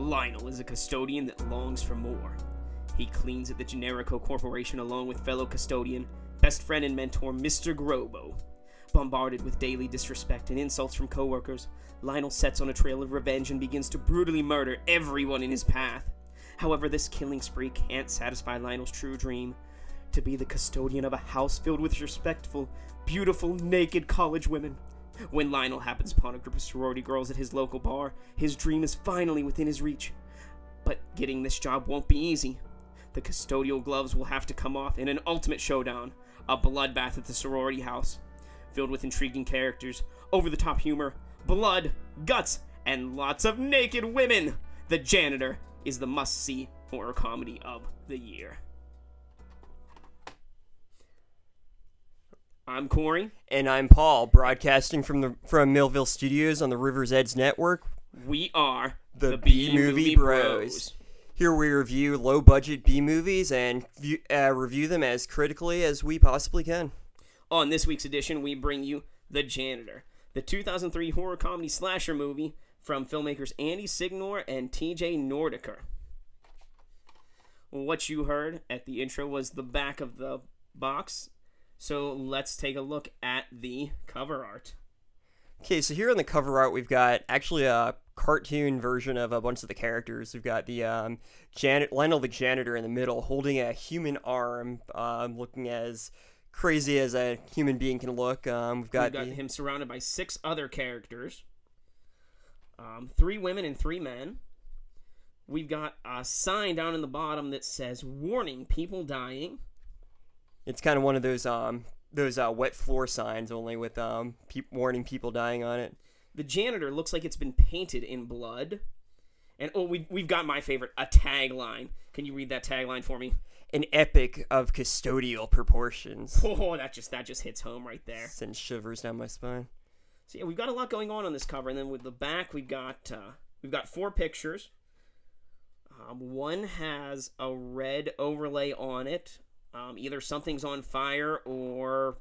Lionel is a custodian that longs for more. He cleans at the Generico Corporation along with fellow custodian, best friend and mentor Mr. Grobo. Bombarded with daily disrespect and insults from coworkers, Lionel sets on a trail of revenge and begins to brutally murder everyone in his path. However, this killing spree can't satisfy Lionel's true dream to be the custodian of a house filled with respectful, beautiful, naked college women. When Lionel happens upon a group of sorority girls at his local bar, his dream is finally within his reach. But getting this job won't be easy. The custodial gloves will have to come off in an ultimate showdown, a bloodbath at the sorority house, filled with intriguing characters, over the top humor, blood, guts, and lots of naked women. The Janitor is the must see horror comedy of the year. I'm Corey. And I'm Paul, broadcasting from the from Millville Studios on the River's Edge Network. We are The B Movie Bros. Here we review low budget B movies and view, uh, review them as critically as we possibly can. On this week's edition, we bring you The Janitor, the 2003 horror comedy slasher movie from filmmakers Andy Signore and TJ Nordaker. What you heard at the intro was the back of the box, so let's take a look at the cover art. Okay, so here on the cover art, we've got actually a cartoon version of a bunch of the characters. We've got the um, Janet Lionel the janitor in the middle, holding a human arm, um, looking as crazy as a human being can look. Um, we've got, We've got the, him surrounded by six other characters um, three women and three men. We've got a sign down in the bottom that says "Warning: People Dying." It's kind of one of those um those uh, wet floor signs, only with um pe- warning people dying on it. The janitor looks like it's been painted in blood. And oh, we, we've got my favorite, a tagline. Can you read that tagline for me? An epic of custodial proportions. Oh, that just that just hits home right there. Sends shivers down my spine. So yeah, we've got a lot going on on this cover, and then with the back, we've got uh, we've got four pictures. Um, one has a red overlay on it. Um, either something's on fire or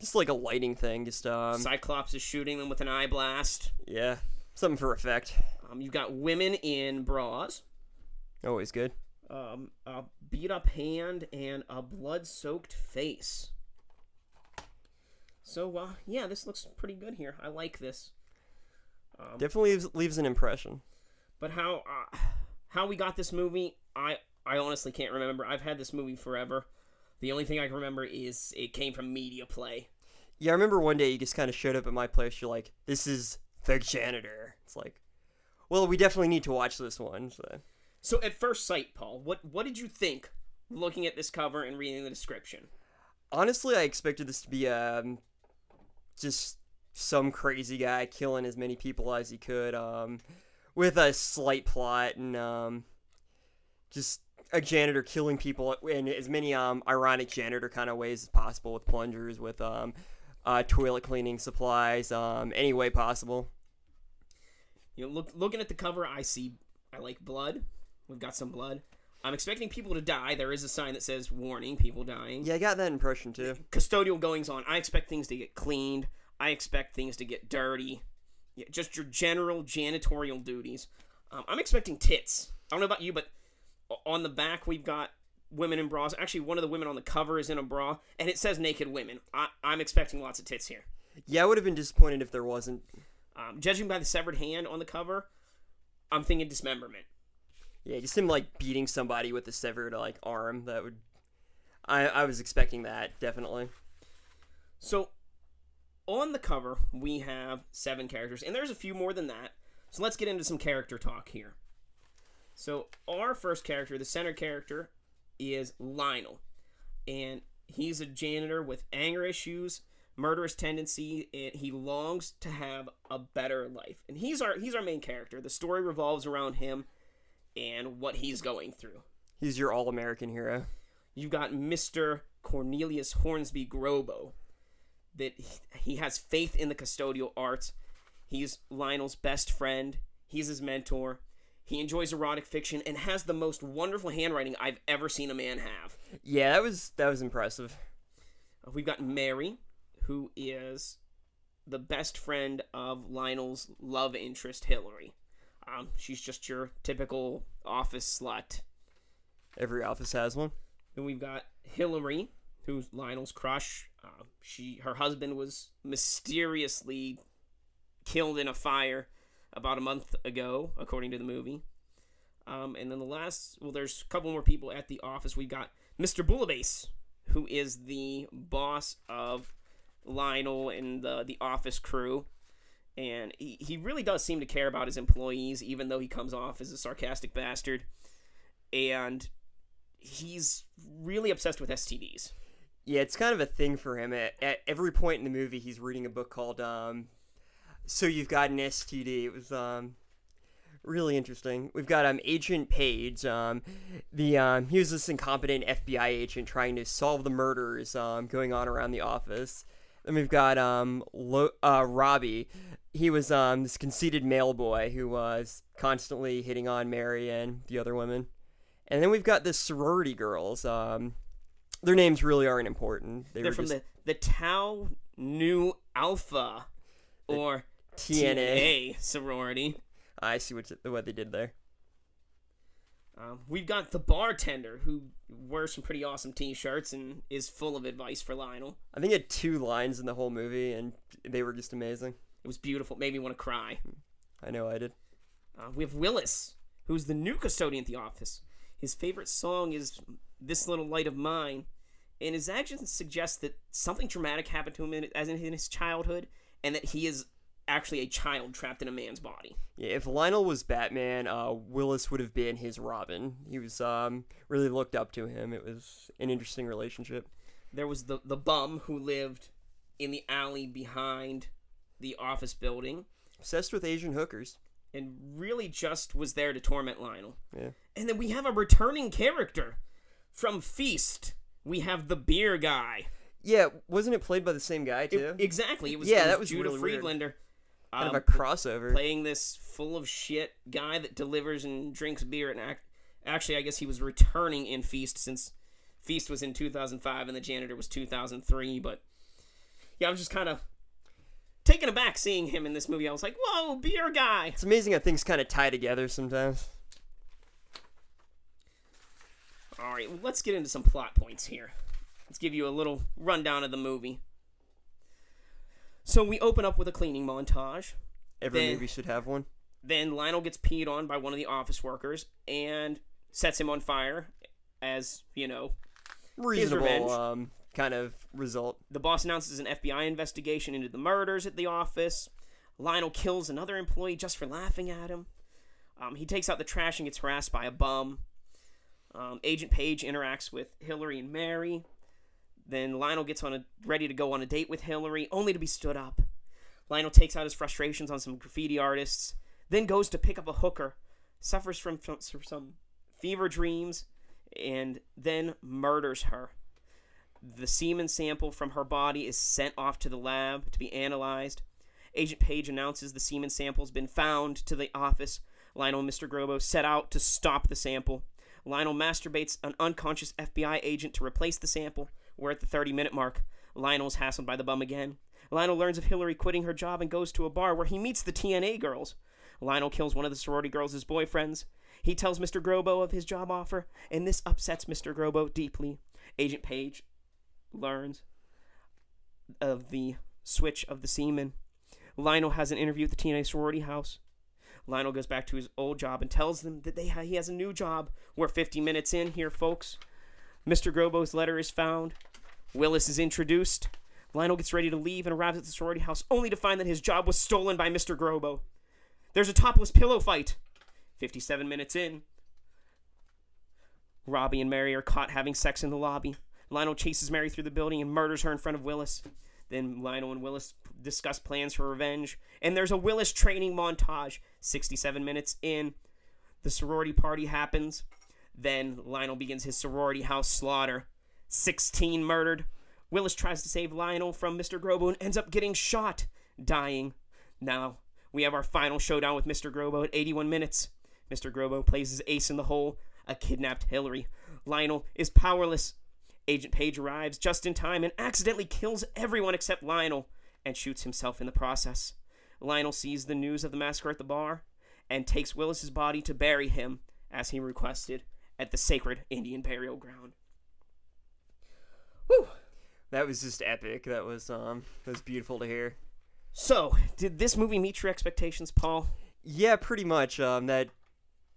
Just like a lighting thing, just um Cyclops is shooting them with an eye blast. yeah, something for effect. Um, you've got women in bras, Always good. um, a beat up hand, and a blood soaked face. So uh, yeah, this looks pretty good here. I like this. Definitely leaves, leaves an impression. But how uh, how we got this movie, I I honestly can't remember. I've had this movie forever. The only thing I can remember is it came from Media Play. Yeah, I remember one day you just kind of showed up at my place. You're like, "This is the janitor." It's like, well, we definitely need to watch this one. So. So at first sight, Paul, what what did you think looking at this cover and reading the description? honestly, I expected this to be um, just some crazy guy killing as many people as he could, um, with a slight plot and um, just a janitor killing people in as many um, ironic janitor kind of ways as possible, with plungers, with um, uh, toilet cleaning supplies, um, any way possible. You know, look looking at the cover, I see I like blood. We've got some blood. I'm expecting people to die. There is a sign that says "Warning: People Dying." Yeah, I got that impression too. Custodial goings on. I expect things to get cleaned. I expect things to get dirty. Yeah, just your general janitorial duties. Um, I'm expecting tits. I don't know about you, but on the back we've got women in bras. Actually, one of the women on the cover is in a bra, and it says naked women. I, I'm expecting lots of tits here. Yeah, I would have been disappointed if there wasn't. Um, judging by the severed hand on the cover, I'm thinking dismemberment. Yeah, just him like beating somebody with a severed like arm. That would. I I was expecting that definitely. So, on the cover, we have seven characters, and there's a few more than that. So, let's get into some character talk here. So, our first character, the center character, is Lionel. And he's a janitor with anger issues, murderous tendency, and he longs to have a better life. And he's our he's our main character. The story revolves around him and what he's going through. He's your all American hero. You've got Mr. Cornelius Hornsby Grobo. That he has faith in the custodial arts. He's Lionel's best friend. He's his mentor. He enjoys erotic fiction and has the most wonderful handwriting I've ever seen a man have. Yeah, that was that was impressive. Uh, We've got Mary, who is the best friend of Lionel's love interest, Hillary. Um, she's just your typical office slut. Every office has one. Then we've got Hillary, who's Lionel's crush. Uh, she, her husband was mysteriously killed in a fire about a month ago, according to the movie. Um, and then the last, well, there's a couple more people at the office. We've got Mr. Bouillabaisse, who is the boss of Lionel and the the office crew, and he, he really does seem to care about his employees, even though he comes off as a sarcastic bastard. And he's really obsessed with STDs. Yeah, it's kind of a thing for him. At, at every point in the movie, he's reading a book called um, "So You've Got an STD." It was um, really interesting. We've got um, Agent Page. Um, the um, he was this incompetent FBI agent trying to solve the murders um, going on around the office. Then we've got um, Lo- uh, Robbie. He was um, this conceited male boy who was constantly hitting on Mary and the other women. And then we've got the sorority girls. Um, their names really aren't important. They They're were from just the the Tau Nu Alpha, or TNA. TNA sorority. I see what what they did there. Um, we've got the bartender who wears some pretty awesome T-shirts and is full of advice for Lionel. I think he had two lines in the whole movie, and they were just amazing. It was beautiful, made me want to cry. I know I did. Uh, we have Willis, who's the new custodian at the office. His favorite song is "This Little Light of Mine," and his actions suggest that something traumatic happened to him in, as in his childhood, and that he is actually a child trapped in a man's body. Yeah, if Lionel was Batman, uh, Willis would have been his Robin. He was um, really looked up to him. It was an interesting relationship. There was the the bum who lived in the alley behind the office building, Obsessed with Asian hookers. and really just was there to torment Lionel. Yeah. And then we have a returning character from Feast. We have the beer guy. Yeah, wasn't it played by the same guy It- too? exactly. It was, Yeah, it that was Judah really weird. Kind um, of a crossover. playing this full of shit guy that delivers and drinks beer and act. Actually, I guess he was returning in Feast since Feast was in 2005 and the janitor was 2003. But yeah, I was just kind of taken aback seeing him in this movie. I was like, "Whoa, beer guy!" It's amazing how things kind of tie together sometimes. All right, well, let's get into some plot points here. Let's give you a little rundown of the movie. So we open up with a cleaning montage. Every Then- movie should have one. Then Lionel gets peed on by one of the office workers and sets him on fire, as you know. Reasonable um, kind of result. The boss announces an FBI investigation into the murders at the office. Lionel kills another employee just for laughing at him. Um, he takes out the trash and gets harassed by a bum. Um, Agent Page interacts with Hillary and Mary. Then Lionel gets on a ready to go on a date with Hillary, only to be stood up. Lionel takes out his frustrations on some graffiti artists, then goes to pick up a hooker, suffers from, from some fever dreams, and then murders her. The semen sample from her body is sent off to the lab to be analyzed. Agent Page announces the semen sample's been found to the office. Lionel and Mr. Grobo set out to stop the sample. Lionel masturbates an unconscious FBI agent to replace the sample. We're at the 30 minute mark. Lionel's hassled by the bum again. Lionel learns of Hillary quitting her job and goes to a bar where he meets the TNA girls. Lionel kills one of the sorority girls' boyfriends. He tells Mr. Grobo of his job offer, and this upsets Mr. Grobo deeply. Agent Page learns of the switch of the semen. Lionel has an interview at the TNA sorority house. Lionel goes back to his old job and tells them that they he has a new job. We're 50 minutes in here, folks. Mr. Grobo's letter is found. Willis is introduced. Lionel gets ready to leave and arrives at the sorority house only to find that his job was stolen by Mr. Grobo. There's a topless pillow fight. 57 minutes in. Robbie and Mary are caught having sex in the lobby. Lionel chases Mary through the building and murders her in front of Willis. Then Lionel and Willis discuss plans for revenge. And there's a Willis training montage. 67 minutes in. The sorority party happens. Then Lionel begins his sorority house slaughter. 16 murdered. Willis tries to save Lionel from Mr. Grobo and ends up getting shot, dying. Now, we have our final showdown with Mr. Grobo at 81 minutes. Mr. Grobo plays his ace in the hole, a kidnapped Hillary. Lionel is powerless. Agent Page arrives just in time and accidentally kills everyone except Lionel and shoots himself in the process. Lionel sees the news of the massacre at the bar and takes Willis's body to bury him, as he requested, at the sacred Indian burial ground. Whew. That was just epic. That was um that was beautiful to hear. So, did this movie meet your expectations, Paul? Yeah, pretty much. Um, that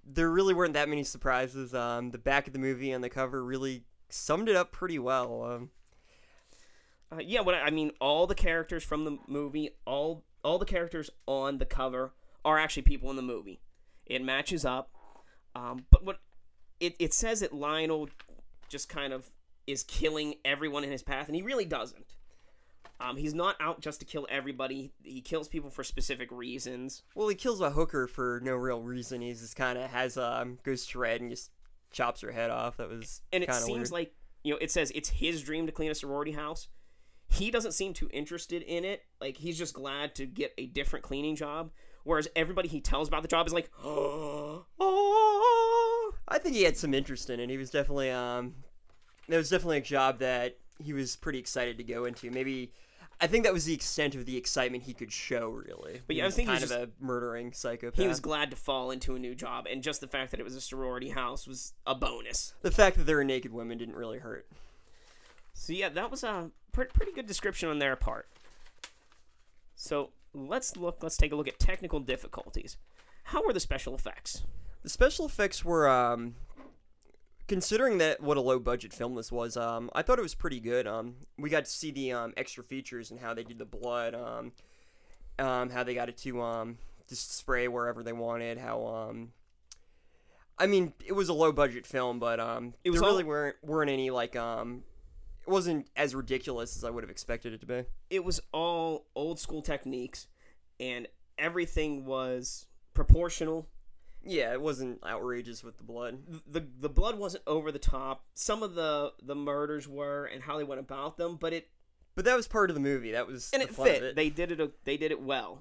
there really weren't that many surprises. Um, the back of the movie and the cover really summed it up pretty well. Um, Uh, yeah, what I I mean, all the characters from the movie, all all the characters on the cover are actually people in the movie. It matches up, um, but what it it says that Lionel just kind of is killing everyone in his path, and he really doesn't. Um, he's not out just to kill everybody. He kills people for specific reasons. well, he kills a hooker for no real reason. He just kind of has um goes to red and just chops her head off. That was and it seems weird. like you know it says it's his dream to clean a sorority house he doesn't seem too interested in it like he's just glad to get a different cleaning job whereas everybody he tells about the job is like oh, oh, I think he had some interest in it. He was definitely um, there was definitely a job that he was pretty excited to go into. Maybe. I think that was the extent of the excitement he could show, really. But yeah, I was think he's kind of a murdering psychopath. he was glad to fall into a new job and just the fact that it was a sorority house was a bonus the fact that there were naked women didn't really hurt. so yeah that was a pre- pretty good description on their part so let's look let's take a look at technical difficulties how were the special effects The special effects were, um, considering that what a low budget film this was, um, I thought it was pretty good. Um, we got to see the um, extra features and how they did the blood, um, um, how they got it to um, just spray wherever they wanted. How, um, I mean, it was a low budget film, but um, It was there all- really weren't weren't any like um, it wasn't as ridiculous as I would have expected it to be. it was all old school techniques and everything was proportional Yeah, it wasn't outrageous with the blood. the the blood wasn't over the top some of the the murders were and how they went about them but it But that was part of the movie. That was and the it fit it. they did it they did it well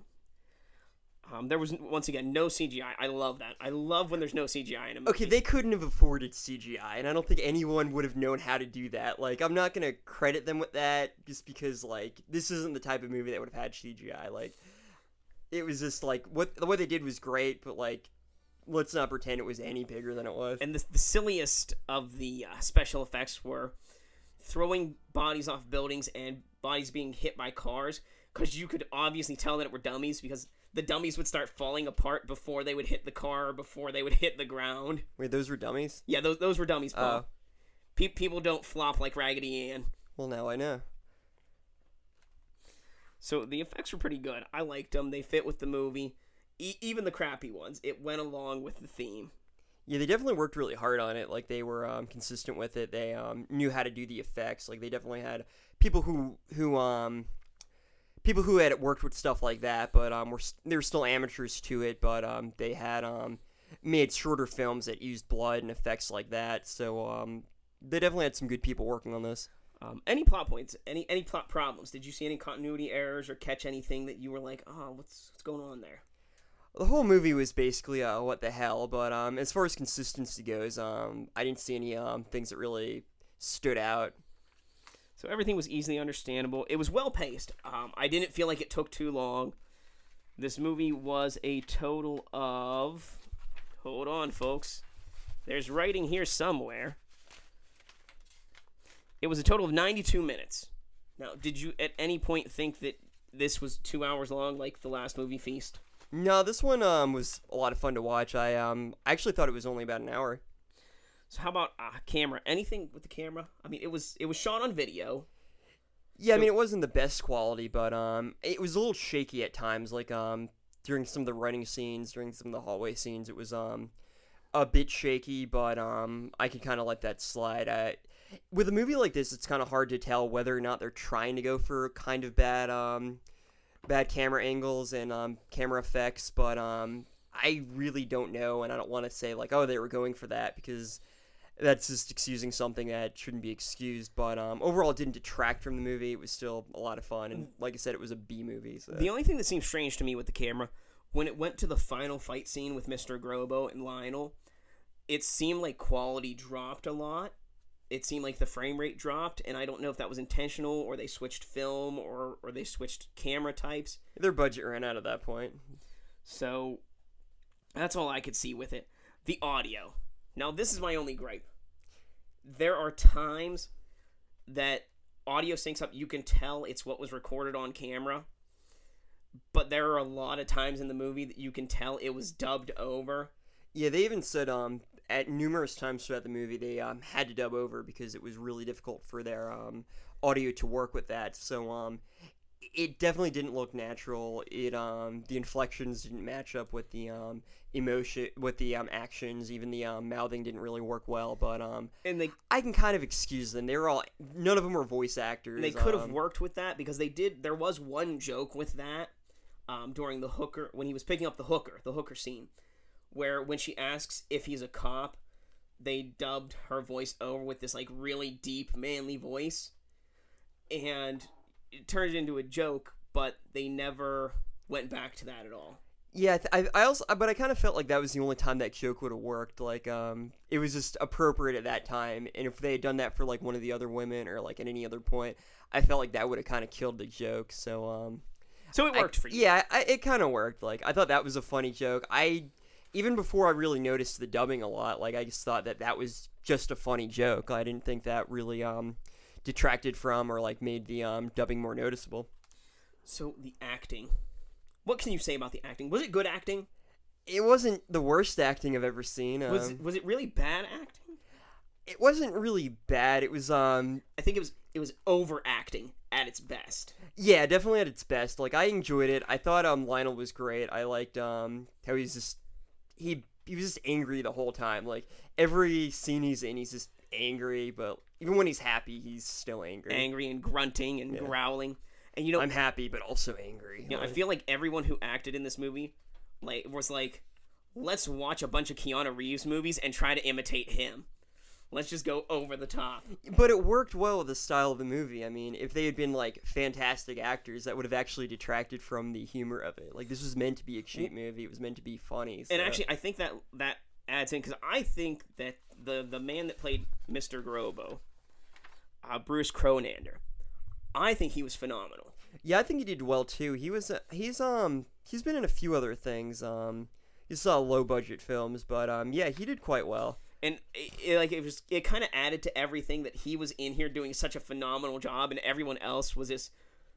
um, there was once again no CGI. I love that. I love when there's no CGI in a movie. Okay, they couldn't have afforded CGI, and I don't think anyone would have known how to do that. Like, I'm not gonna credit them with that just because, like, this isn't the type of movie that would have had CGI. Like, it was just like what what they did was great, but like, let's not pretend it was any bigger than it was. and the, the silliest of the uh, special effects were throwing bodies off buildings and bodies being hit by cars because you could obviously tell that it were dummies because the dummies would start falling apart before they would hit the car or before they would hit the ground. Wait, those were dummies? Yeah, those, those were dummies, Paul. Oh. Pe- people don't flop like Raggedy Ann. Well, now I know. So the effects were pretty good. I liked them. They fit with the movie. E- even the crappy ones, it went along with the theme. Yeah, they definitely worked really hard on it. Like they were um, consistent with it. They um, knew how to do the effects. Like they definitely had people who who um people who had worked with stuff like that, but um were they were still amateurs to it. But um they had um made shorter films that used blood and effects like that. So um they definitely had some good people working on this. Um, any plot points? Any any plot problems? Did you see any continuity errors or catch anything that you were like, oh, what's what's going on there? The whole movie was basically uh, what the hell, but um, as far as consistency goes, um, I didn't see any um, things that really stood out. So everything was easily understandable. It was well paced. Um, I didn't feel like it took too long. This movie was a total of. Hold on, folks. There's writing here somewhere. It was a total of 92 minutes. Now, did you at any point think that this was two hours long like the last movie Feast? No, this one um was a lot of fun to watch. I um I actually thought it was only about an hour. So how about uh, camera? Anything with the camera? I mean, it was it was shot on video. Yeah, I mean it wasn't the best quality, but um it was a little shaky at times. Like um during some of the running scenes, during some of the hallway scenes, it was um a bit shaky, but um I could kind of let that slide. I with a movie like this, it's kind of hard to tell whether or not they're trying to go for kind of bad um bad camera angles and um camera effects, but um I really don't know, and I don't want to say like oh they were going for that because that's just excusing something that shouldn't be excused. But um, overall, it didn't detract from the movie. It was still a lot of fun, and like I said, it was a B movie. So The only thing that seemed strange to me with the camera, when it went to the final fight scene with Mr. Grobo and Lionel, it seemed like quality dropped a lot. It seemed like the frame rate dropped, and I don't know if that was intentional or they switched film or, or they switched camera types. their budget ran out at that point. So That's all I could see with it. The audio. Now, this is my only gripe. There are times that audio syncs up. You can tell it's what was recorded on camera. But there are a lot of times in the movie that you can tell it was dubbed over. Yeah, they even said um at numerous times throughout the movie they um had to dub over because it was really difficult for their um audio to work with that. So um it definitely didn't look natural. It um the inflections didn't match up with the um emotion with the um actions. Even the um mouthing didn't really work well. But um And they I can kind of excuse them. They were all none of them were voice actors. they could have um, worked with that because they did there was one joke with that um, during the hooker when he was picking up the hooker the hooker scene where when she asks if he's a cop they dubbed her voice over with this like really deep manly voice and it turned into a joke but they never went back to that at all Yeah, I, I I also, but I kind of felt like that was the only time that joke would have worked. Like, um, it was just appropriate at that time, and if they had done that for like one of the other women or like at any other point, I felt like that would have kind of killed the joke. So, um, so it I- worked for you Yeah, I, it kind of worked. Like, I thought that was a funny joke. I even before I really noticed the dubbing a lot, like I just thought that that was just a funny joke. I didn't think that really um detracted from or like made the um dubbing more noticeable. so the acting what can you say about the acting was it good acting It wasn't the worst acting I've ever seen. Um, was, was it really bad acting it wasn't really bad. It was um I think it was it was overacting at its best. yeah, definitely at its best. Like I enjoyed it. I thought um Lionel was great. I liked um how he's just he he was just angry the whole time. Like every scene he's in, he's just angry. But even when he's happy, he's still angry. Angry and grunting and growling. And you know, I'm happy, but also angry. you know, I feel like everyone who acted in this movie like was like let's watch a bunch of Keanu Reeves movies and try to imitate him. Let's just go over the top. but it worked well with the style of the movie. I mean, if they had been like fantastic actors, that would have actually detracted from the humor of it. Like this was meant to be a cheap movie. It was meant to be funny. And actually, I think that that adds in because I think that the the man that played Mr. Grobo, uh, Bruce Cronander, I think he was phenomenal. Yeah, I think he did well too. He was uh, he's um he's been in a few other things. Um, he saw low budget films, but um yeah, he did quite well. And it, it, like it was it kind of added to everything that he was in here doing such a phenomenal job and everyone else was this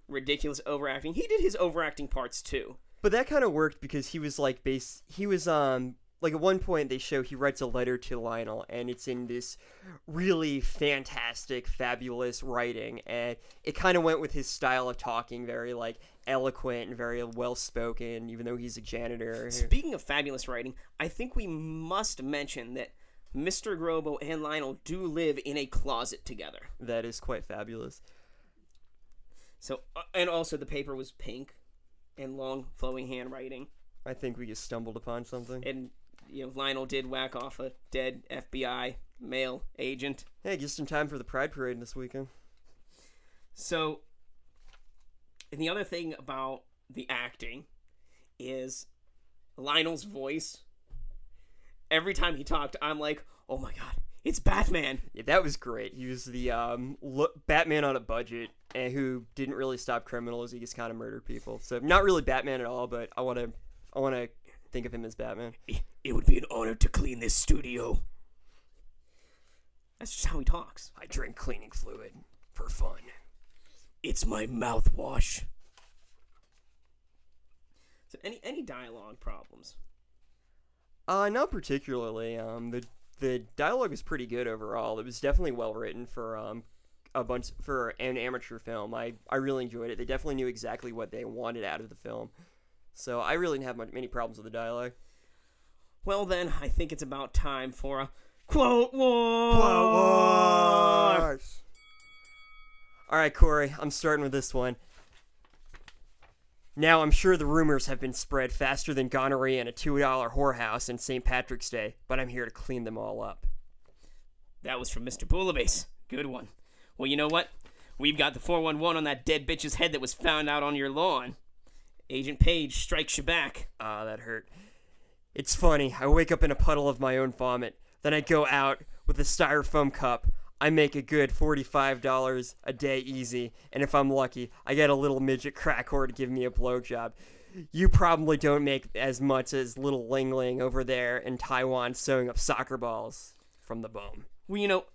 ridiculous overacting he did his overacting parts too But that kind of worked because he was like base. He was um like at one point they show he writes a letter to Lionel, and it's in this really fantastic, fabulous writing, and it kind of went with his style of talking, very like eloquent and very well spoken, even though he's a janitor. speaking of fabulous writing i think we must mention that mr grobo and lionel do live in a closet together That is quite fabulous. so uh, and also the paper was pink and long flowing handwriting I think we just stumbled upon something. and you know lionel did whack off a dead fbi male agent Hey, just in time for the Pride Parade this weekend. So, and the other thing about the acting is Lionel's voice. Every time he talked, I'm like, oh my god, it's Batman. Yeah, that was great. He was the um, lo- Batman on a budget, and who didn't really stop criminals. He just kind of murdered people. So not really Batman at all, but I want to, I want to think of him as Batman. It would be an honor to clean this studio. That's just how he talks. I drink cleaning fluid for fun. It's my mouthwash. So, any any dialogue problems? Uh, not particularly. Um, the the dialogue was pretty good overall. It was definitely well written for um a bunch for an amateur film. I I really enjoyed it. They definitely knew exactly what they wanted out of the film. So I really didn't have much, many problems with the dialogue. Well, then, I think it's about time for a quote war. All right, Corey, I'm starting with this one. Now, I'm sure the rumors have been spread faster than gonorrhea in a $2 whorehouse in St. Patrick's Day, but I'm here to clean them all up. That was from Mr. Bouillabaisse. Good one. Well, you know what? We've got the 411 on that dead bitch's head that was found out on your lawn. Agent Page strikes you back. Ah, that hurt. It's funny, I wake up in a puddle of my own vomit, then I go out with a styrofoam cup. I make a good $45 a day easy, and if I'm lucky, I get a little midget crack whore to give me a blowjob. you probably don't make as much as little Ling Ling over there in Taiwan sewing up soccer balls from the bone. Well, you know,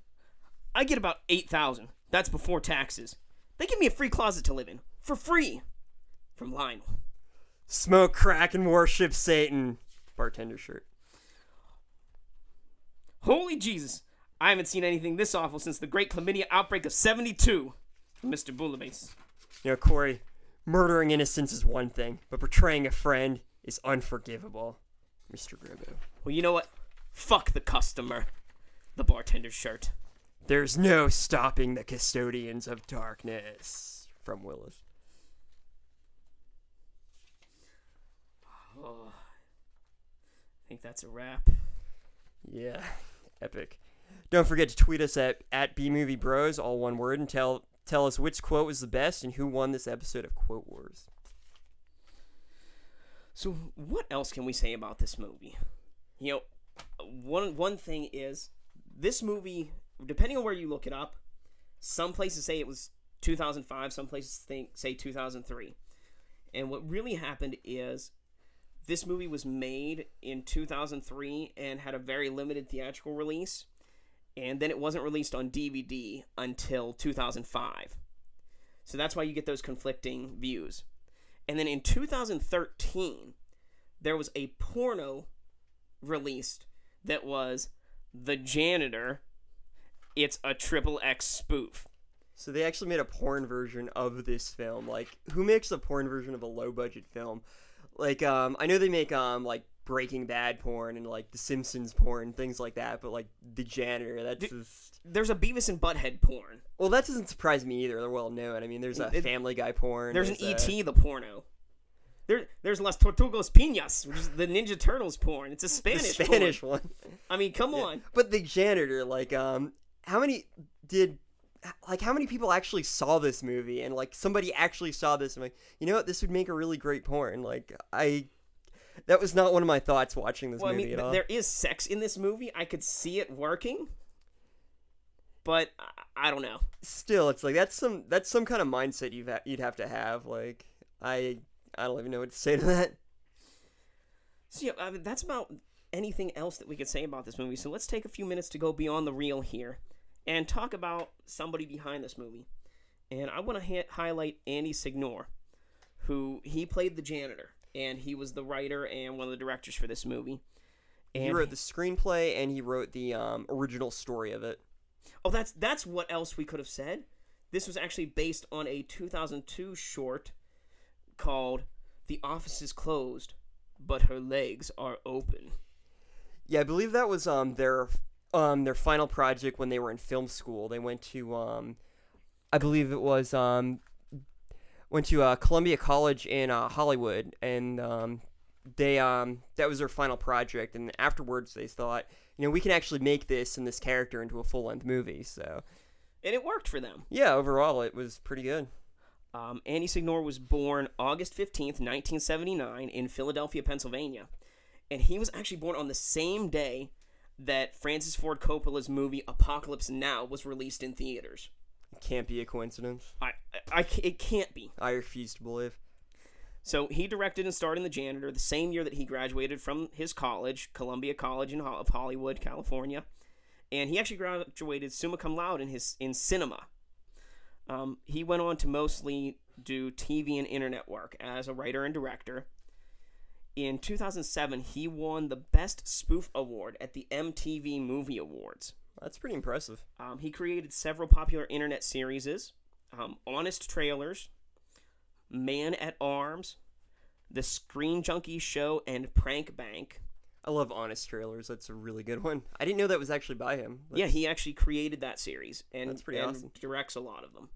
I get about 8,000. That's before taxes. They give me a free closet to live in for free from Lionel. Smoke crack and worship Satan. Bartender shirt. Holy Jesus. I haven't seen anything this awful since the great chlamydia outbreak of 72. Mr. Bouillabaisse. You know, Corey, murdering innocents is one thing, but betraying a friend is unforgivable. Mr. Gribbo. Well, you know what? Fuck the customer. The bartender's shirt. There's no stopping the custodians of darkness. From Willis. Oh, I think that's a wrap. Yeah, epic. Don't forget to tweet us at, at BMovieBros, all one word, and tell tell us which quote was the best and who won this episode of Quote Wars. So, what else can we say about this movie? You know, one one thing is this movie, depending on where you look it up, some places say it was 2005, some places think say 2003. And what really happened is this movie was made in 2003 and had a very limited theatrical release, and then it wasn't released on DVD until 2005. So that's why you get those conflicting views. And then in 2013, there was a porno released that was The Janitor. It's a triple X spoof. So they actually made a porn version of this film. Like, who makes a porn version of a low budget film? Like, um, I know they make um like Breaking Bad porn and like The Simpsons porn, things like that. But like The Janitor, that's just There's a Beavis and Butthead porn. well, that doesn't surprise me either. They're well known. I mean, there's a It- Family Guy porn. There's an a- ET the porno. There, there's Las Tortugas Piñas, which is the Ninja Turtles porn. It's a the Spanish, porn. Spanish one. I mean, come on. But the janitor, like, um, how many did, like, how many people actually saw this movie? And like, somebody actually saw this and like, you know what, this would make a really great porn. Like, I, that was not one of my thoughts watching this Well, I movie mean, at all. there is sex in this movie. I could see it working, but I, I don't know. Still, it's like that's some that's some kind of mindset you've ha- you'd have to have. Like, I, I don't even know what to say to that. So yeah, I mean, that's about anything else that we could say about this movie. So let's take a few minutes to go beyond the real here and talk about somebody behind this movie. And I want to ha- highlight Andy Signore, who he played the janitor, and he was the writer and one of the directors for this movie. And he wrote the screenplay and he wrote the um, original story of it. Oh, that's that's what else we could have said. This was actually based on a 2002 short called "The Office is Closed, but Her Legs Are Open." Yeah, I believe that was um their um their final project when they were in film school. They went to um I believe it was um went to uh, Columbia College in uh, Hollywood and um they um that was their final project and afterwards they thought, you know, we can actually make this and this character into a full-length movie. So, And it worked for them. yeah, overall it was pretty good. Um, Andy Signore was born August 15th, 1979, in Philadelphia, Pennsylvania. And he was actually born on the same day that Francis Ford Coppola's movie Apocalypse Now was released in theaters. Can't be a coincidence. I, I, I it can't be. I refuse to believe. So he directed and starred in The Janitor the same year that he graduated from his college, Columbia College in of Hollywood, California, and he actually graduated summa cum laude in his in cinema. Um, he went on to mostly do TV and internet work as a writer and director. In 2007, he won the Best Spoof Award at the MTV Movie Awards. That's pretty impressive. Um, he created several popular internet series, um, Honest Trailers, Man at Arms, The Screen Junkie Show, and Prank Bank. I love Honest Trailers. That's a really good one. I didn't know that was actually by him. yeah, he actually created that series and, That's pretty and awesome. directs a lot of them.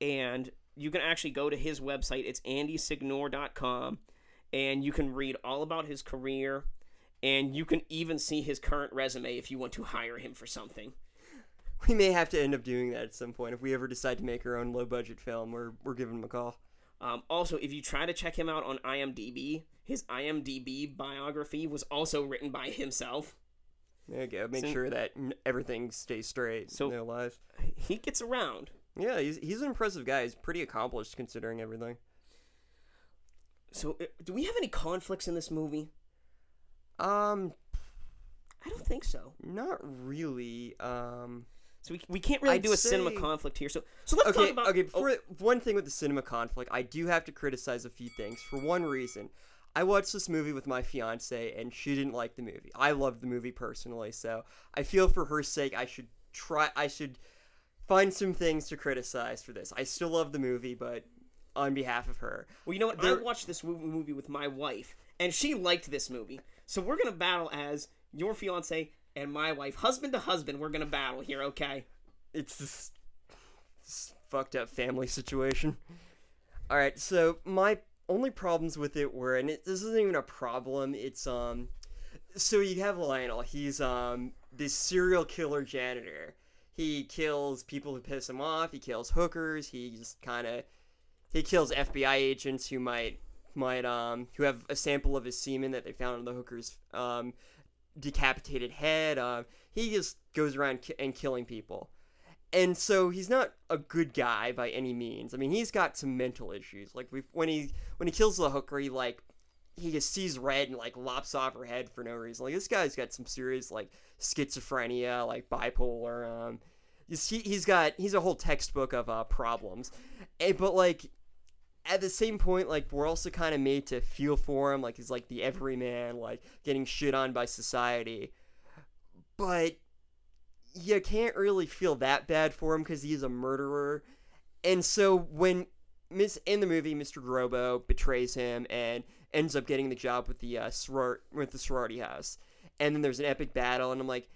And you can actually go to his website. It's andysignore.com, and you can read all about his career, and you can even see his current resume if you want to hire him for something. We may have to end up doing that at some point if we ever decide to make our own low budget film. We're we're giving him a call. Um, also, if you try to check him out on IMDb, his IMDb biography was also written by himself. There you go. Make So- sure that everything stays straight. So- no lies. He gets around. Yeah, he's he's an impressive guy. He's pretty accomplished considering everything. So, uh, do we have any conflicts in this movie? Um, I don't think so. not really. Um, So we, we can't really I'd do a cinema conflict here. So so let's okay, talk about okay. oh, Before one thing with the cinema conflict, I do have to criticize a few things. For one reason, I watched this movie with my fiance, and she didn't like the movie. I loved the movie personally, so I feel for her sake, I should try. I should find some things to criticize for this. I still love the movie, but on behalf of her, well, you know what? there- I watched this movie with my wife, and she liked this movie. So we're gonna battle as your fiance and my wife, husband to husband. We're gonna battle here, okay? it's this, this fucked up family situation. All right, so my only problems with it were, and it, this isn't even a problem. It's um, so you have Lionel. He's um this serial killer janitor. He kills people who piss him off. He kills hookers. He just kind of he kills FBI agents who might might um who have a sample of his semen that they found on the hooker's um decapitated head. Uh, he just goes around ki- and killing people and so he's not a good guy by any means. I mean, he's got some mental issues. Like when he when he kills the hooker, he like he just sees red and like lops off her head for no reason. Like this guy's got some serious like schizophrenia, like bipolar. Um, he's, he, he's got he's a whole textbook of uh, problems. And, but like at the same point, like we're also kind of made to feel for him. Like he's like the everyman, like getting shit on by society. But you can't really feel that bad for him because he's a murderer. And so when Miss in the movie, Mr. Grobo betrays him and ends up getting the job with the uh, soror- with the sorority house, and then there's an epic battle, and I'm like,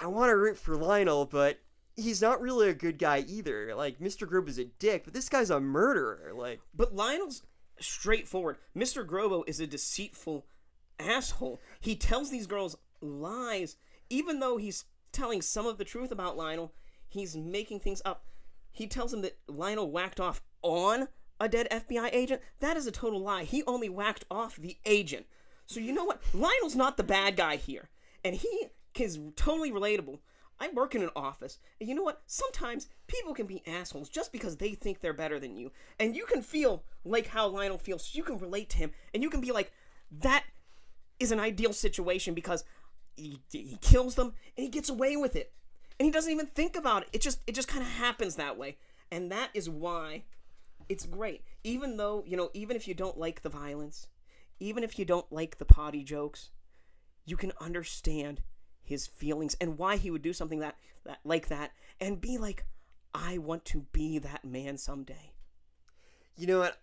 I want to root for Lionel, but he's not really a good guy either. Like Mr. Grobo's a dick, but this guy's a murderer. Like But Lionel's straightforward. Mr. Grobo is a deceitful asshole. He tells these girls lies, even though he's telling some of the truth about Lionel. He's making things up. He tells them that Lionel whacked off on a dead FBI agent. That is a total lie. He only whacked off the agent. So you know what? Lionel's not the bad guy here, and he is totally relatable. I work in an office, and you know what? Sometimes people can be assholes just because they think they're better than you. And you can feel like how Lionel feels. So you can relate to him, and you can be like, that is an ideal situation because he, he kills them and he gets away with it. And he doesn't even think about it. It just it just kind of happens that way. And that is why it's great. Even though, you know, even if you don't like the violence, even if you don't like the potty jokes, you can understand his feelings and why he would do something that, that like that and be like I want to be that man someday. you know what?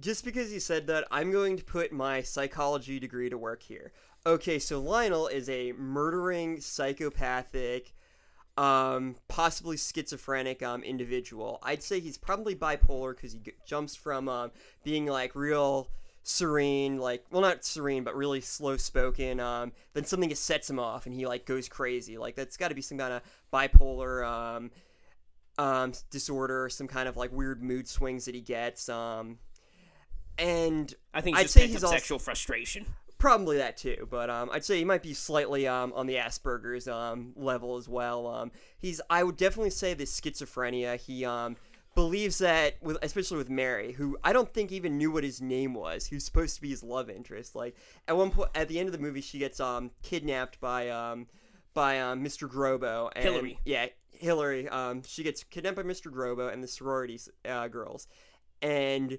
Just because you said that, I'm going to put my psychology degree to work here. Okay, so Lionel is a murdering, psychopathic, um, possibly schizophrenic um, individual. I'd say he's probably bipolar because he jumps from um, being like real serene, like well not serene, but really slow spoken. Um, then something just sets him off and he like goes crazy. Like that's got to be some kind of bipolar um, um, disorder, some kind of like weird mood swings that he gets. Um, and I think I'd say he's also- sexual frustration. probably that too but um, i'd say he might be slightly um, on the asperger's um, level as well um, he's i would definitely say this schizophrenia he um, believes that with especially with mary who i don't think even knew what his name was who's supposed to be his love interest like at one point at the end of the movie she gets um, kidnapped by um, by um, mr grobo and Hillary. yeah hillary um, she gets kidnapped by mr grobo and the sorority uh, girls and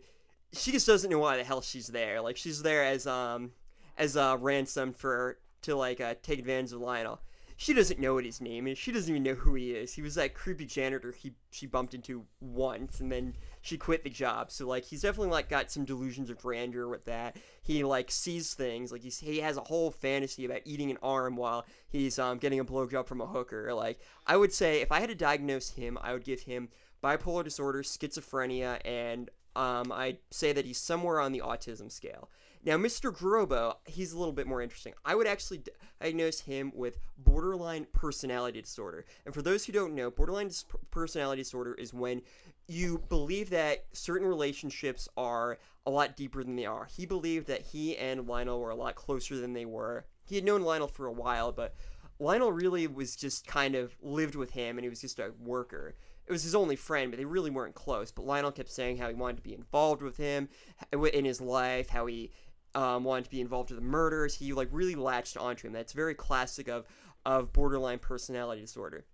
she just doesn't know why the hell she's there. Like she's there as um as a ransom for to like uh, take advantage of Lionel. She doesn't know what his name is. She doesn't even know who he is. He was that creepy janitor he she bumped into once, and then she quit the job. So like he's definitely like got some delusions of grandeur with that. He like sees things like he's, he has a whole fantasy about eating an arm while he's um getting a blowjob from a hooker. Like I would say if I had to diagnose him, I would give him bipolar disorder, schizophrenia, and um, I'd say that he's somewhere on the autism scale. Now, Mr. Grobo, he's a little bit more interesting. I would actually diagnose him with borderline personality disorder. And for those who don't know, borderline dis- personality disorder is when you believe that certain relationships are a lot deeper than they are. He believed that he and Lionel were a lot closer than they were. He had known Lionel for a while, but Lionel really was just kind of lived with him and he was just a worker. it was his only friend, but they really weren't close. But Lionel kept saying how he wanted to be involved with him in his life, how he um, wanted to be involved with the murders. He like really latched onto him. That's very classic of of borderline personality disorder.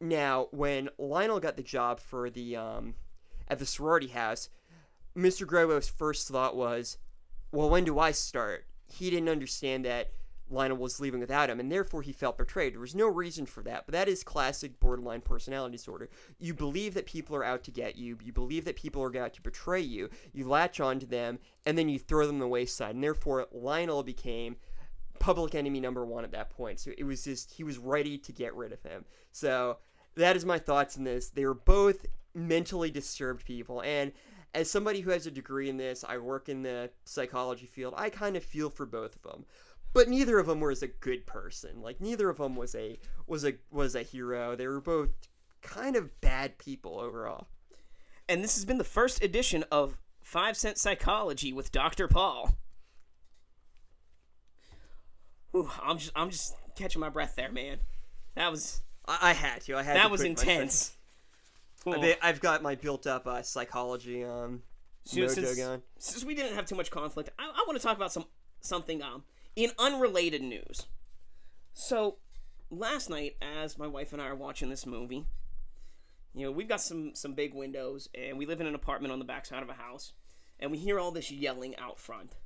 Now, when Lionel got the job for the um, at the sorority house, Mr. Grobo's first thought was, "Well, when do I start?" He didn't understand that Lionel was leaving without him, and therefore he felt betrayed. There was no reason for that, but that is classic borderline personality disorder. You believe that people are out to get you, you believe that people are out to betray you, you latch onto them, and then you throw them the wayside, and therefore Lionel became public enemy number one at that point. So it was just, he was ready to get rid of him. So that is my thoughts on this. They were both mentally disturbed people, and as somebody who has a degree in this, I work in the psychology field, I kind of feel for both of them but neither of them was a good person. Like neither of them was a was a was a hero. They were both kind of bad people overall. And this has been the first edition of Five Cent Psychology with Dr. Paul. Ooh, I'm just I'm just catching my breath there, man. That was I, I had to. I had that was intense. I've, I've got my built up uh, psychology um, So mojo since, going. since we didn't have too much conflict, I, I want to talk about some something um in unrelated news. So last night, as my wife and I are watching this movie, you know we've got some some big windows, and we live in an apartment on the backside of a house, and we hear all this yelling out front,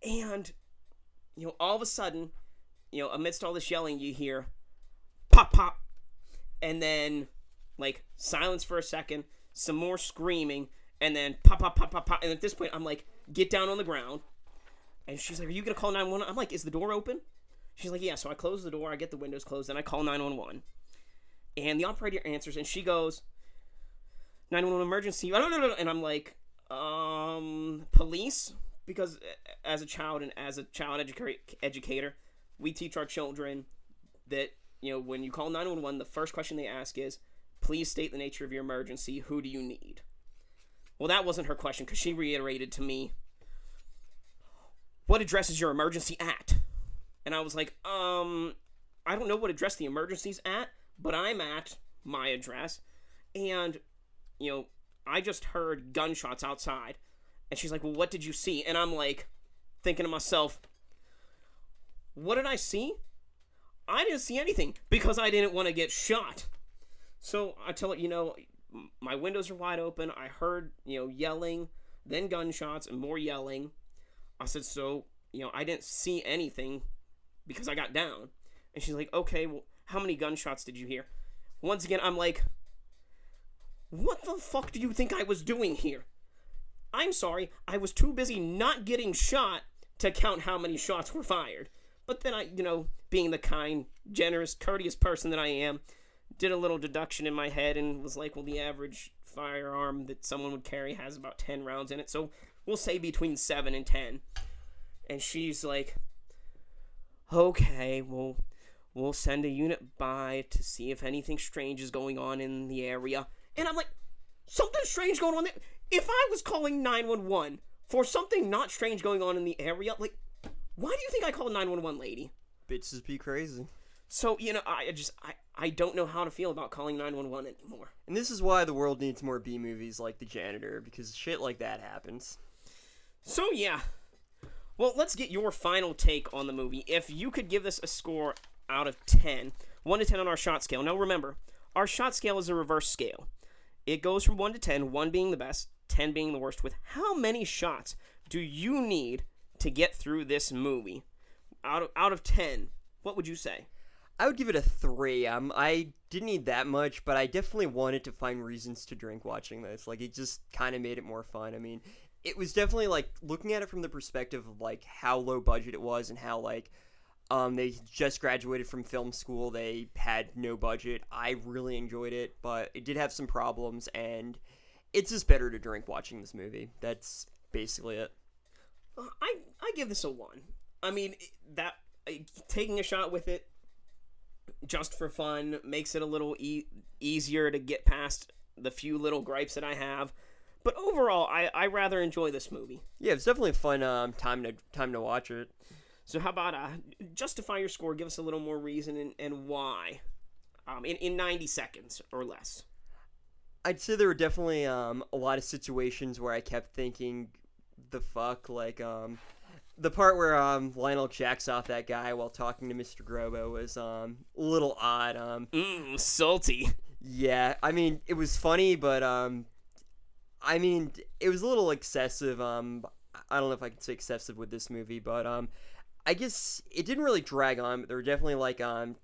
and you know all of a sudden, you know amidst all this yelling, you hear pop pop, and then like silence for a second, some more screaming, and then pop pop pop pop pop. And at this point, I'm like, get down on the ground. And she's like, Are you gonna call 911? I'm like, Is the door open? She's like, Yeah. So I close the door, I get the windows closed, and I call 911. And the operator answers, and she goes, 911 emergency. And I'm like, Um, police? Because as a child and as a child educa- educator, we teach our children that, you know, when you call 911, the first question they ask is, Please state the nature of your emergency. Who do you need? Well, that wasn't her question because she reiterated to me, What address is your emergency at? And I was like, Um, I don't know what address the emergency's at, but I'm at my address. And, you know, I just heard gunshots outside. And she's like, Well, what did you see? And I'm like, thinking to myself, What did I see? I didn't see anything because I didn't want to get shot. So I tell it, you know, my windows are wide open. I heard, you know, yelling, then gunshots, and more yelling. I said, so, you know, I didn't see anything because I got down. And she's like, okay, well, how many gunshots did you hear? Once again, I'm like, what the fuck do you think I was doing here? I'm sorry, I was too busy not getting shot to count how many shots were fired. But then I, you know, being the kind, generous, courteous person that I am, did a little deduction in my head and was like, well, the average firearm that someone would carry has about 10 rounds in it. So we'll say between 7 and 10. And she's like, okay, well, we'll send a unit by to see if anything strange is going on in the area. And I'm like, something strange going on there? If I was calling 911 for something not strange going on in the area, like, why do you think I called 911 lady? Bitches be crazy. So, you know, I just, I, I don't know how to feel about calling 911 anymore. And this is why the world needs more B movies like The Janitor, because shit like that happens. So, yeah. Well, let's get your final take on the movie. If you could give this a score out of 10, 1 to 10 on our shot scale. Now, remember, our shot scale is a reverse scale. It goes from 1 to 10, 1 being the best, 10 being the worst. With how many shots do you need to get through this movie? Out of, out of 10, what would you say? I would give it a three. Um, I didn't need that much, but I definitely wanted to find reasons to drink watching this. Like, it just kind of made it more fun. I mean, it was definitely like looking at it from the perspective of like how low budget it was and how like um they just graduated from film school. They had no budget. I really enjoyed it, but it did have some problems, and it's just better to drink watching this movie. That's basically it. Uh, I I give this a one. I mean that taking a shot with it just for fun makes it a little e- easier to get past the few little gripes that I have. But overall, I, I rather enjoy this movie. Yeah, it's definitely a fun um, time to time to watch it. So how about uh, justify your score? Give us a little more reason and, and why. Um, in, in 90 seconds or less. I'd say there were definitely um, a lot of situations where I kept thinking, the fuck, like um, the part where um, Lionel jacks off that guy while talking to Mr. Grobo was um, a little odd. Um, Mmm, salty. yeah, I mean it was funny, but um, I mean it was a little excessive. Um, I don't know if I can say excessive with this movie, but um, I guess it didn't really drag on. But there were definitely like um,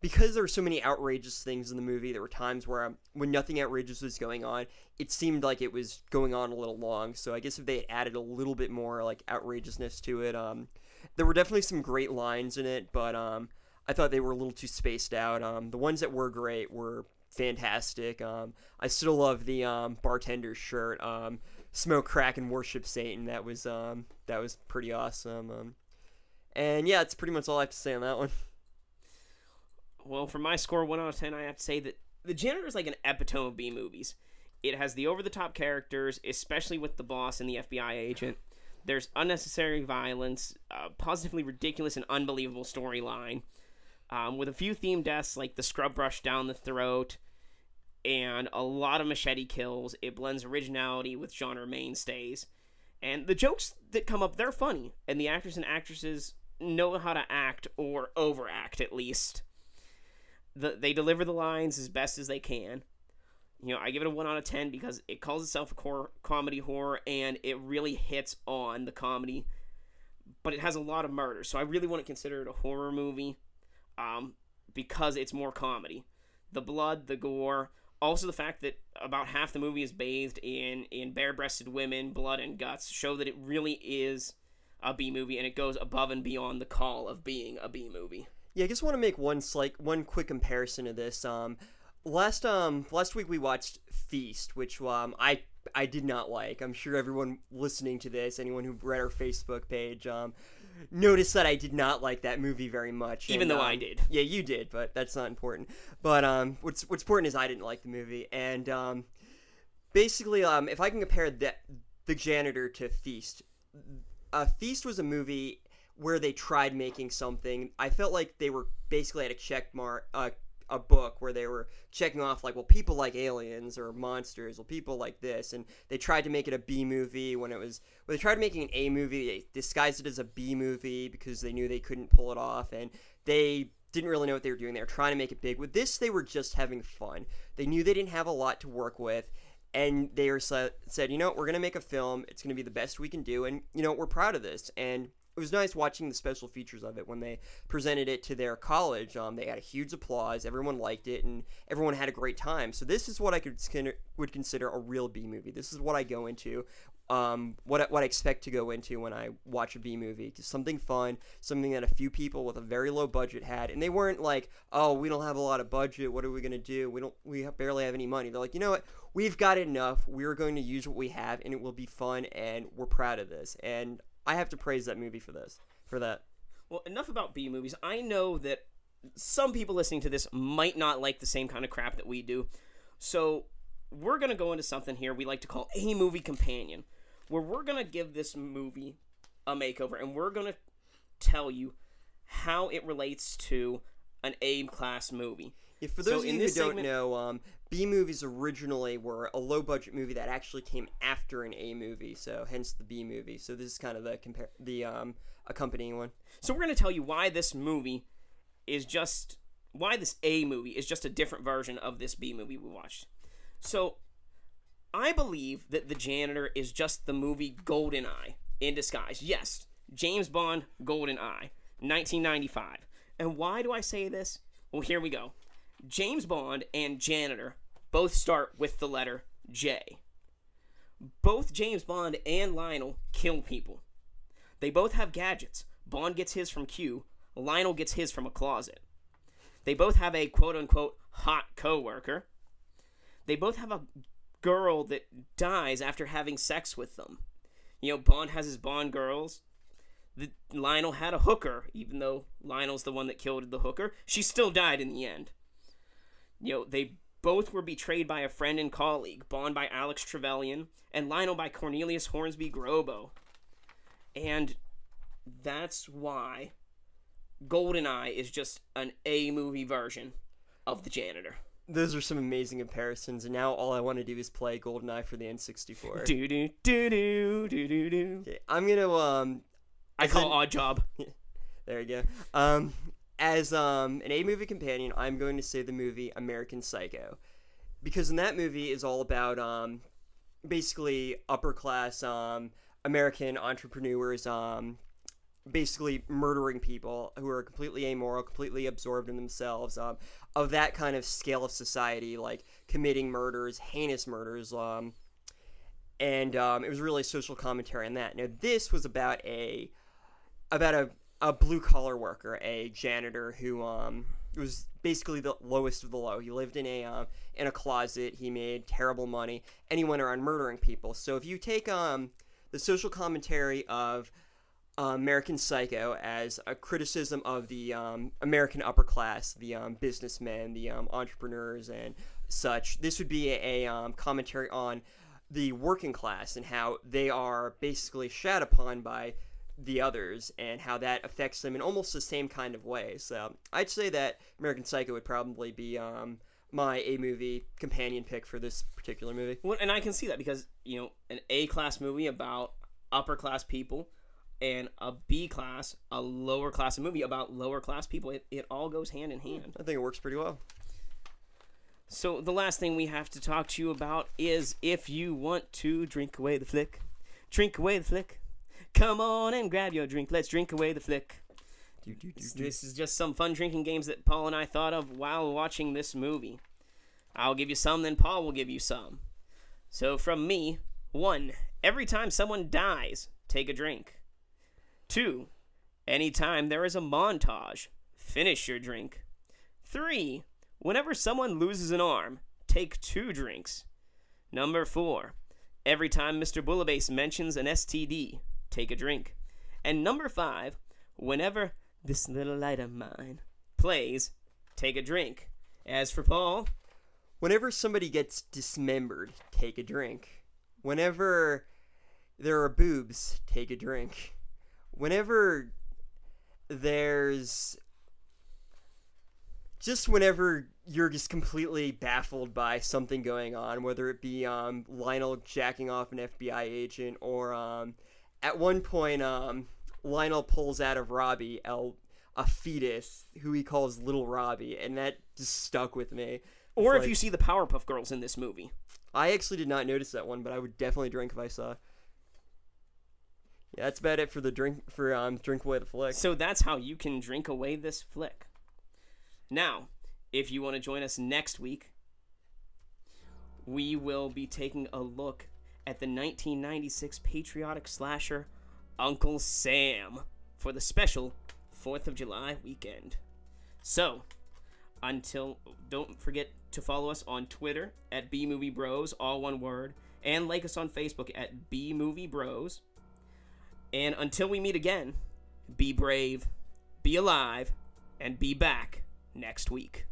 because there were so many outrageous things in the movie. There were times where um, when nothing outrageous was going on, it seemed like it was going on a little long. So I guess if they added a little bit more like outrageousness to it, um, there were definitely some great lines in it, but um, I thought they were a little too spaced out. Um, the ones that were great were fantastic. Um, I still love the um, bartender's shirt. Um, smoke crack and worship Satan. That was um, that was pretty awesome. Um, and yeah, that's pretty much all I have to say on that one. Well, for my score, 1 out of 10, I have to say that The Janitor is like an epitome of B movies. It has the over the top characters, especially with the boss and the FBI agent. There's unnecessary violence, uh, positively ridiculous and unbelievable storyline, um, with a few theme deaths like the scrub brush down the throat, and a lot of machete kills. It blends originality with genre mainstays. And the jokes that come up, they're funny, and the actors and actresses know how to act or overact at least the, they deliver the lines as best as they can. You know, I give it a 1 out of 10 because it calls itself a core comedy horror and it really hits on the comedy, but it has a lot of murder. So I really want to consider it a horror movie um, because it's more comedy. The blood, the gore, also the fact that about half the movie is bathed in, in bare breasted women, blood, and guts show that it really is a B movie and it goes above and beyond the call of being a B movie. Yeah, I just want to make one slight, one quick comparison to this. Um, last um last week we watched Feast, which um I I did not like. I'm sure everyone listening to this, anyone who read our Facebook page, um, noticed that I did not like that movie very much. Even and, though um, I did. Yeah, you did, but that's not important. But um, what's what's important is I didn't like the movie, and um, basically, um, if I can compare that the janitor to Feast, uh, Feast was a movie where they tried making something. I felt like they were basically at a check mark, uh, a book where they were checking off like, well, people like aliens or monsters, well, people like this, and they tried to make it a B movie when it was. When they tried making an A movie, they disguised it as a B movie because they knew they couldn't pull it off, and they didn't really know what they were doing. They were trying to make it big. With this, they were just having fun. They knew they didn't have a lot to work with, and they were said, you know, we're gonna make a film. It's gonna be the best we can do, and you know, we're proud of this. And it was nice watching the special features of it when they presented it to their college. Um, they had a huge applause. Everyone liked it, and everyone had a great time. So this is what I could would consider a real B movie. This is what I go into. Um, what what I expect to go into when I watch a B movie, something fun, something that a few people with a very low budget had, and they weren't like, "Oh, we don't have a lot of budget. What are we gonna do? We don't, we barely have any money." They're like, "You know what? We've got enough. We're going to use what we have, and it will be fun, and we're proud of this." And I have to praise that movie for this, for that. Well, enough about B movies. I know that some people listening to this might not like the same kind of crap that we do. So, we're going to go into something here we like to call a movie companion, where we're going to give this movie a makeover and we're going to tell you how it relates to an A class movie. If for So those of you who don't know, um, B movies originally were a low budget movie that actually came after an A movie, so hence the B movie. So this is kind of the compare the um, accompanying one. So, we're going to tell you why this movie is just why this A movie is just a different version of this B movie we watched. So, I believe that The Janitor is just the movie GoldenEye in disguise. Yes, James Bond GoldenEye, 1995. And why do I say this? Well, here we go. James Bond and Janitor both start with the letter J. Both James Bond and Lionel kill people. They both have gadgets. Bond gets his from Q, Lionel gets his from a closet. They both have a quote unquote hot coworker. They both have a girl that dies after having sex with them. You know, Bond has his Bond girls. The, Lionel had a hooker, even though Lionel's the one that killed the hooker. She still died in the end. You know, they both were betrayed by a friend and colleague, Bond by Alex Trevelyan, and Lionel by Cornelius Hornsby Grobo. And that's why GoldenEye is just an A movie version of The Janitor. those are some amazing comparisons, and now all I want to do is play GoldenEye for the N64. Do do do do do do do. Okay, I'm gonna um. I call an- Odd Job. There you go. Um, as um an A movie companion, I'm going to say the movie American Psycho, because in that movie is all about um, basically upper class um American entrepreneurs um, basically murdering people who are completely amoral, completely absorbed in themselves. Um, of that kind of scale of society, like committing murders, heinous murders. Um, and um, it was really social commentary on that. Now this was about a about a, a blue collar worker, a janitor who um was basically the lowest of the low. He lived in a um, in a closet. He made terrible money, and he went around murdering people. So if you take um the social commentary of uh, American Psycho as a criticism of the um, American upper class, the um, businessmen, the um, entrepreneurs, and such. This would be a, a um, commentary on the working class and how they are basically shat upon by the others and how that affects them in almost the same kind of way. So I'd say that American Psycho would probably be um, my A movie companion pick for this particular movie. Well, and I can see that because you know an A class movie about upper class people and a B class, a lower class movie about lower class people. It, it all goes hand in hand. I think it works pretty well. So the last thing we have to talk to you about is if you want to drink away the flick, drink away the flick. Come on and grab your drink. Let's drink away the flick. This is just some fun drinking games that Paul and I thought of while watching this movie. I'll give you some, then Paul will give you some. So from me, one, every time someone dies, take a drink. Two, anytime there is a montage, finish your drink. Three, whenever someone loses an arm, take two drinks. Number four, every time Mr. Bullabase mentions an STD, take a drink. And number five, whenever this little light of mine plays, take a drink. As for Paul, Whenever somebody gets dismembered, take a drink. Whenever there are boobs, take a drink. Whenever there's just whenever you're just completely baffled by something going on, whether it be um, Lionel jacking off an FBI agent or um, at one point um, Lionel pulls out of Robbie a, a fetus who he calls Little Robbie, and that just stuck with me. or It's if you see the Powerpuff Girls in this movie. I actually did not notice that one, but I would definitely drink if I saw. Yeah, that's about it for the drink for um drink away the flick. So that's how you can drink away this flick. Now, if you want to join us next week, we will be taking a look at the 1996 patriotic slasher Uncle Sam for the special 4th of July weekend. So, until don't forget to follow us on Twitter at B Movie Bros, all one word, and like us on Facebook at B Movie Bros. And until we meet again, be brave, be alive, and be back next week.